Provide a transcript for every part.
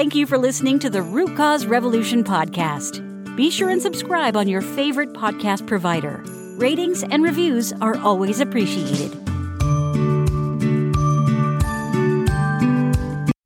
thank you for listening to the Root Cause Revolution podcast. Be sure and subscribe on your favorite podcast provider. Ratings and reviews are always appreciated.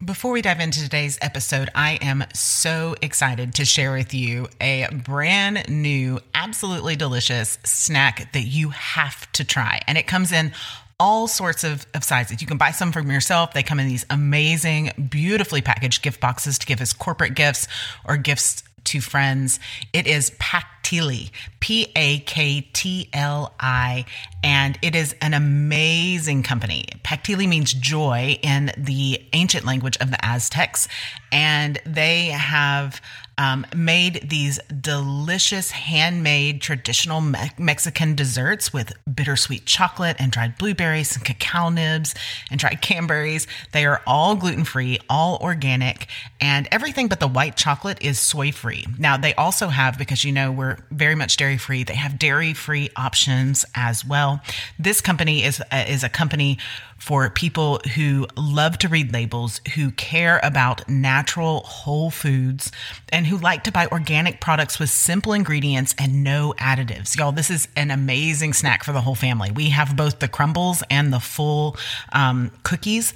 Before we dive into today's episode, I am so excited to share with you a brand new, absolutely delicious snack that you have to try. And it comes in all sorts of, of sizes. You can buy some from yourself. They come in these amazing, beautifully packaged gift boxes to give as corporate gifts or gifts to friends. It is Paktli, P A K T L I, and it is an amazing company. Paktli means joy in the ancient language of the Aztecs, and they have um, made these delicious handmade traditional me- Mexican desserts with bittersweet chocolate and dried blueberries and cacao nibs and dried cranberries. They are all gluten free, all organic, and everything but the white chocolate is soy free. Now, they also have, because you know we're very much dairy free, they have dairy free options as well. This company is, uh, is a company for people who love to read labels, who care about natural whole foods, and who like to buy organic products with simple ingredients and no additives. Y'all, this is an amazing snack for the whole family. We have both the crumbles and the full um, cookies.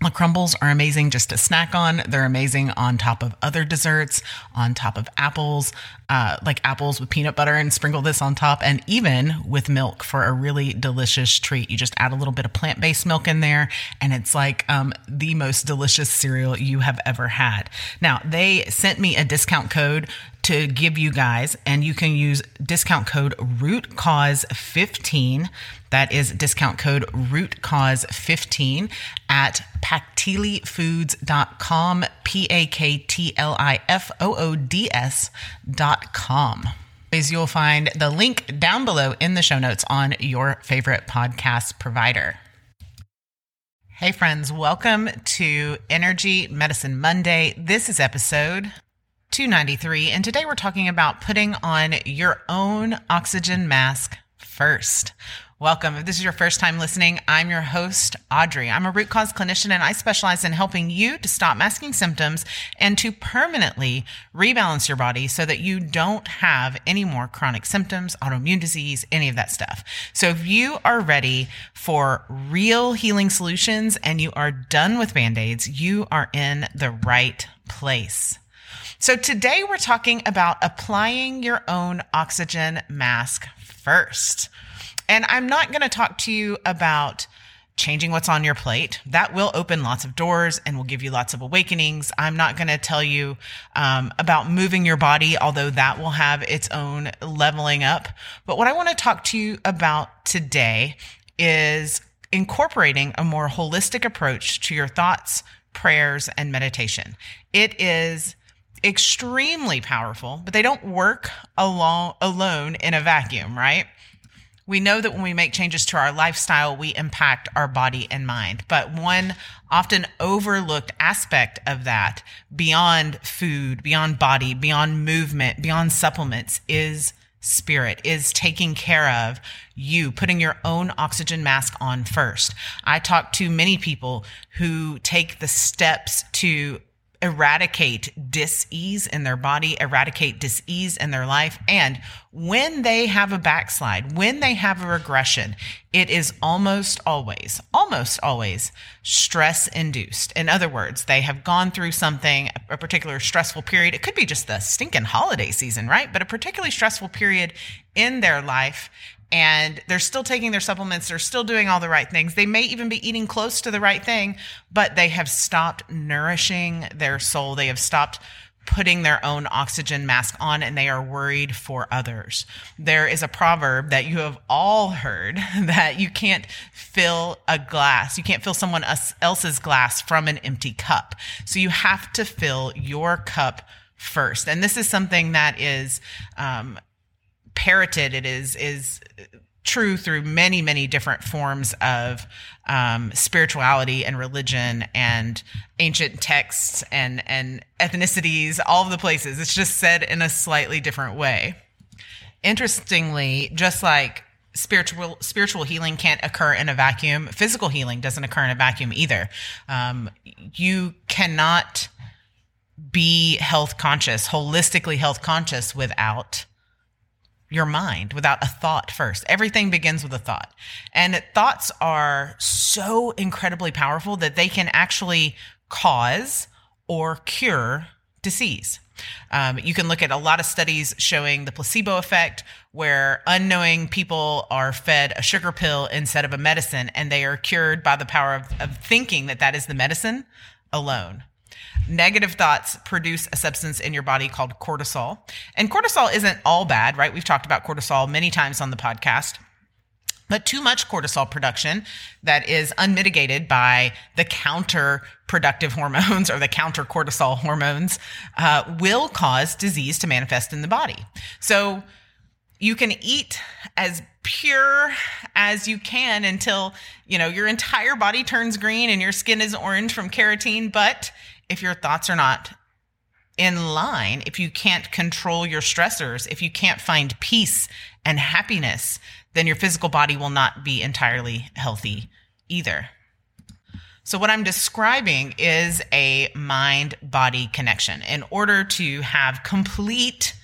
The crumbles are amazing just to snack on. They're amazing on top of other desserts, on top of apples, uh, like apples with peanut butter and sprinkle this on top, and even with milk for a really delicious treat. You just add a little bit of plant based milk in there, and it's like um, the most delicious cereal you have ever had. Now, they sent me a discount code to give you guys, and you can use discount code root cause 15 that is discount code root cause 15 at paktlifoods.com, P A K T L I F O O D S.com. You'll find the link down below in the show notes on your favorite podcast provider. Hey, friends, welcome to Energy Medicine Monday. This is episode 293, and today we're talking about putting on your own oxygen mask first. Welcome. If this is your first time listening, I'm your host, Audrey. I'm a root cause clinician and I specialize in helping you to stop masking symptoms and to permanently rebalance your body so that you don't have any more chronic symptoms, autoimmune disease, any of that stuff. So if you are ready for real healing solutions and you are done with band-aids, you are in the right place. So today we're talking about applying your own oxygen mask first. And I'm not going to talk to you about changing what's on your plate. That will open lots of doors and will give you lots of awakenings. I'm not going to tell you um, about moving your body, although that will have its own leveling up. But what I want to talk to you about today is incorporating a more holistic approach to your thoughts, prayers, and meditation. It is extremely powerful, but they don't work alone, alone in a vacuum, right? We know that when we make changes to our lifestyle, we impact our body and mind. But one often overlooked aspect of that beyond food, beyond body, beyond movement, beyond supplements is spirit, is taking care of you, putting your own oxygen mask on first. I talk to many people who take the steps to eradicate dis-ease in their body, eradicate dis-ease in their life. And when they have a backslide, when they have a regression, it is almost always, almost always stress induced. In other words, they have gone through something, a particular stressful period. It could be just the stinking holiday season, right? But a particularly stressful period in their life and they're still taking their supplements, they're still doing all the right things. They may even be eating close to the right thing, but they have stopped nourishing their soul. They have stopped putting their own oxygen mask on and they are worried for others. There is a proverb that you have all heard that you can't fill a glass. You can't fill someone else's glass from an empty cup. So you have to fill your cup first. And this is something that is um, parroted it is is true through many many different forms of um, spirituality and religion and ancient texts and and ethnicities all of the places. It's just said in a slightly different way. Interestingly just like spiritual spiritual healing can't occur in a vacuum physical healing doesn't occur in a vacuum either. Um, you cannot be health conscious, holistically health conscious without your mind, without a thought first. Everything begins with a thought. And thoughts are so incredibly powerful that they can actually cause or cure disease. Um, you can look at a lot of studies showing the placebo effect, where unknowing people are fed a sugar pill instead of a medicine, and they are cured by the power of, of thinking that that is the medicine alone. Negative thoughts produce a substance in your body called cortisol. And cortisol isn't all bad, right? We've talked about cortisol many times on the podcast. But too much cortisol production that is unmitigated by the counterproductive hormones or the counter cortisol hormones uh, will cause disease to manifest in the body. So you can eat as pure as you can until you know your entire body turns green and your skin is orange from carotene but if your thoughts are not in line, if you can't control your stressors, if you can't find peace and happiness, then your physical body will not be entirely healthy either. So, what I'm describing is a mind body connection. In order to have complete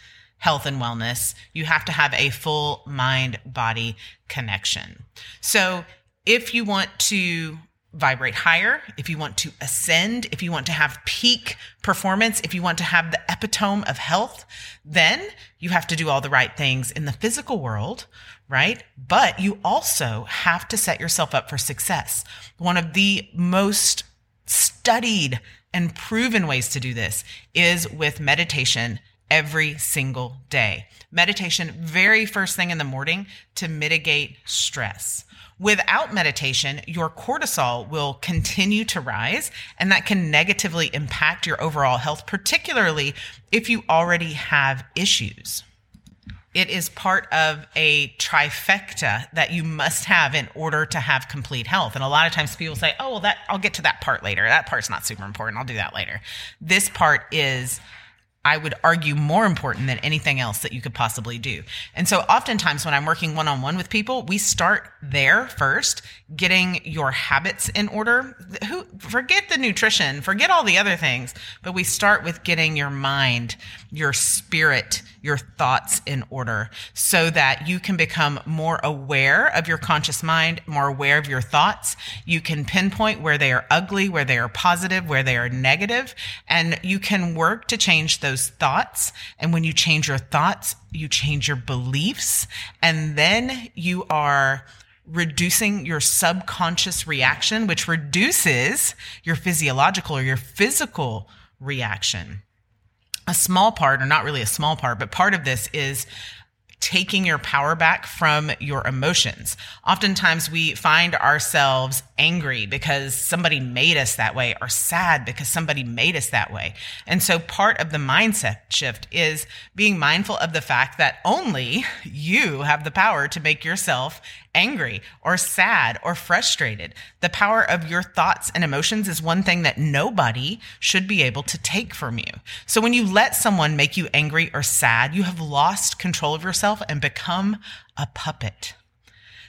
health and wellness, you have to have a full mind body connection. So, if you want to vibrate higher, if you want to ascend, if you want to have peak performance, if you want to have the epitome of health, then you have to do all the right things in the physical world, right? But you also have to set yourself up for success. One of the most studied and proven ways to do this is with meditation every single day. Meditation, very first thing in the morning to mitigate stress. Without meditation, your cortisol will continue to rise, and that can negatively impact your overall health, particularly if you already have issues. It is part of a trifecta that you must have in order to have complete health. And a lot of times people say, oh, well, that I'll get to that part later. That part's not super important. I'll do that later. This part is I would argue more important than anything else that you could possibly do. And so oftentimes when I'm working one on one with people, we start there first, getting your habits in order. Who forget the nutrition, forget all the other things, but we start with getting your mind, your spirit, your thoughts in order so that you can become more aware of your conscious mind, more aware of your thoughts. You can pinpoint where they are ugly, where they are positive, where they are negative, and you can work to change those thoughts. And when you change your thoughts, you change your beliefs, and then you are reducing your subconscious reaction, which reduces your physiological or your physical reaction a small part, or not really a small part, but part of this is taking your power back from your emotions. Oftentimes we find ourselves angry because somebody made us that way or sad because somebody made us that way. And so part of the mindset shift is being mindful of the fact that only you have the power to make yourself angry or sad or frustrated. The power of your thoughts and emotions is one thing that nobody should be able to take from you. So when you let someone make you angry or sad, you have lost control of yourself and become a puppet.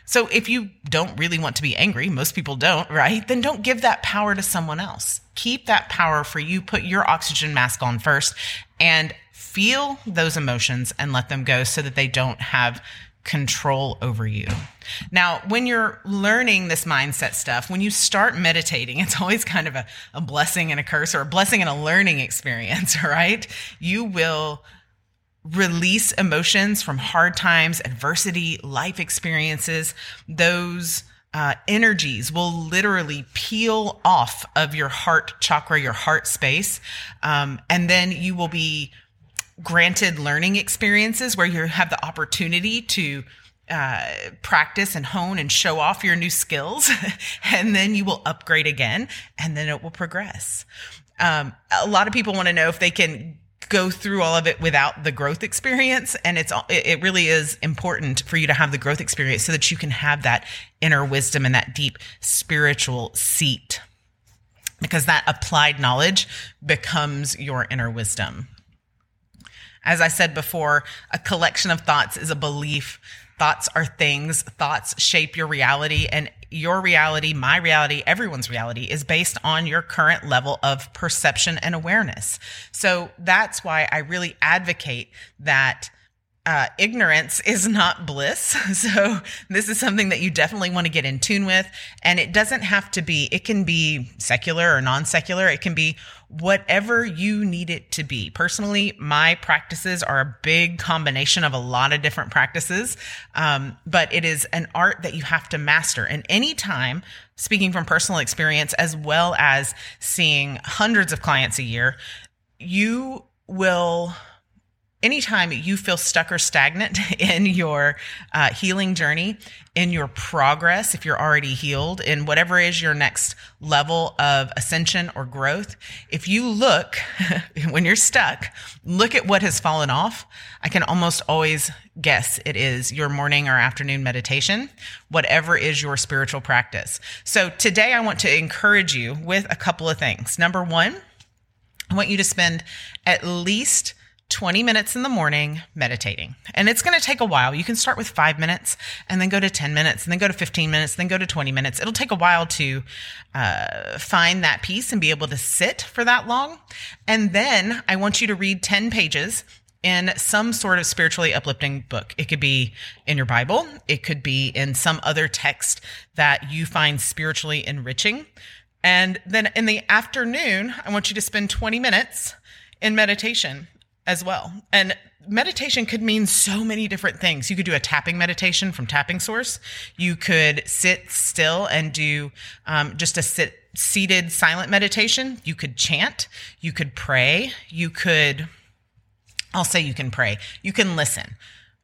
So if you don't really want to be angry, most people don't, right? Then don't give that power to someone else. Keep that power for you. Put your oxygen mask on first and feel those emotions and let them go so that they don't have control over you. Now, when you're learning this mindset stuff, when you start meditating, it's always kind of a, a blessing and a curse or a blessing and a learning experience, right? You will release emotions from hard times, adversity, life experiences. Those uh, energies will literally peel off of your heart chakra, your heart space. Um, and then you will be granted learning experiences where you have the opportunity to uh, practice and hone and show off your new skills, and then you will upgrade again, and then it will progress. Um, a lot of people want to know if they can go through all of it without the growth experience, and it's it really is important for you to have the growth experience so that you can have that inner wisdom and that deep spiritual seat, because that applied knowledge becomes your inner wisdom. As I said before, a collection of thoughts is a belief. Thoughts are things. Thoughts shape your reality. And your reality, my reality, everyone's reality is based on your current level of perception and awareness. So that's why I really advocate that uh, ignorance is not bliss. So this is something that you definitely want to get in tune with. And it doesn't have to be, it can be secular or non secular. It can be whatever you need it to be. Personally, my practices are a big combination of a lot of different practices. Um, but it is an art that you have to master. And anytime, speaking from personal experience, as well as seeing hundreds of clients a year, you will anytime you feel stuck or stagnant in your uh, healing journey, in your progress, if you're already healed, in whatever is your next level of ascension or growth, if you look, when you're stuck, look at what has fallen off, I can almost always guess it is your morning or afternoon meditation, whatever is your spiritual practice. So today I want to encourage you with a couple of things. Number one, I want you to spend at least 20 minutes in the morning meditating. And it's going to take a while. You can start with five minutes and then go to 10 minutes and then go to 15 minutes, then go to 20 minutes. It'll take a while to uh, find that peace and be able to sit for that long. And then I want you to read 10 pages in some sort of spiritually uplifting book. It could be in your Bible, it could be in some other text that you find spiritually enriching. And then in the afternoon, I want you to spend 20 minutes in meditation as well. And meditation could mean so many different things. You could do a tapping meditation from Tapping Source. You could sit still and do um, just a sit seated silent meditation. You could chant. You could pray. You could, I'll say you can pray. You can listen.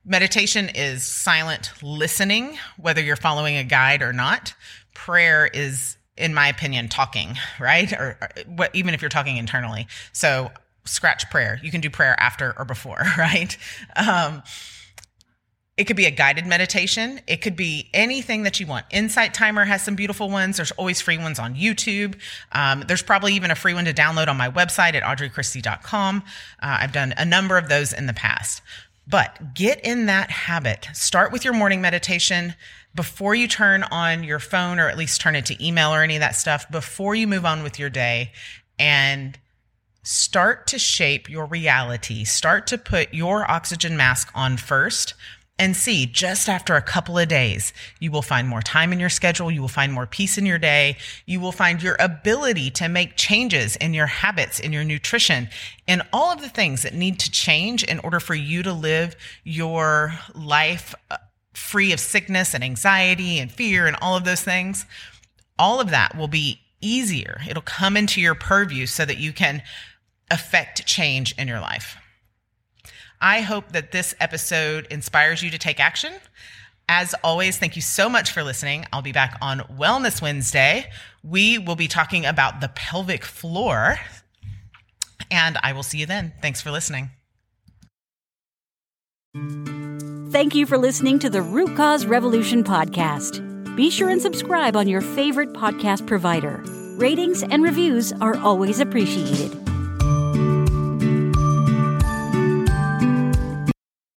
Meditation is silent listening, whether you're following a guide or not. Prayer is in my opinion, talking, right? Or, or what, even if you're talking internally. So scratch prayer. You can do prayer after or before, right? Um, it could be a guided meditation. It could be anything that you want. Insight Timer has some beautiful ones. There's always free ones on YouTube. Um, there's probably even a free one to download on my website at audreychristie.com. Uh, I've done a number of those in the past. But get in that habit. Start with your morning meditation before you turn on your phone or at least turn it to email or any of that stuff, before you move on with your day. And start to shape your reality. Start to put your oxygen mask on first and see just after a couple of days, you will find more time in your schedule. You will find more peace in your day. You will find your ability to make changes in your habits, in your nutrition, in all of the things that need to change in order for you to live your life uh, free of sickness and anxiety and fear and all of those things. All of that will be easier. It'll come into your purview so that you can affect change in your life. I hope that this episode inspires you to take action. As always, thank you so much for listening. I'll be back on Wellness Wednesday. We will be talking about the pelvic floor, and I will see you then. Thanks for listening. Thank you for listening to the Root Cause Revolution podcast. Be sure and subscribe on your favorite podcast provider. Ratings and reviews are always appreciated.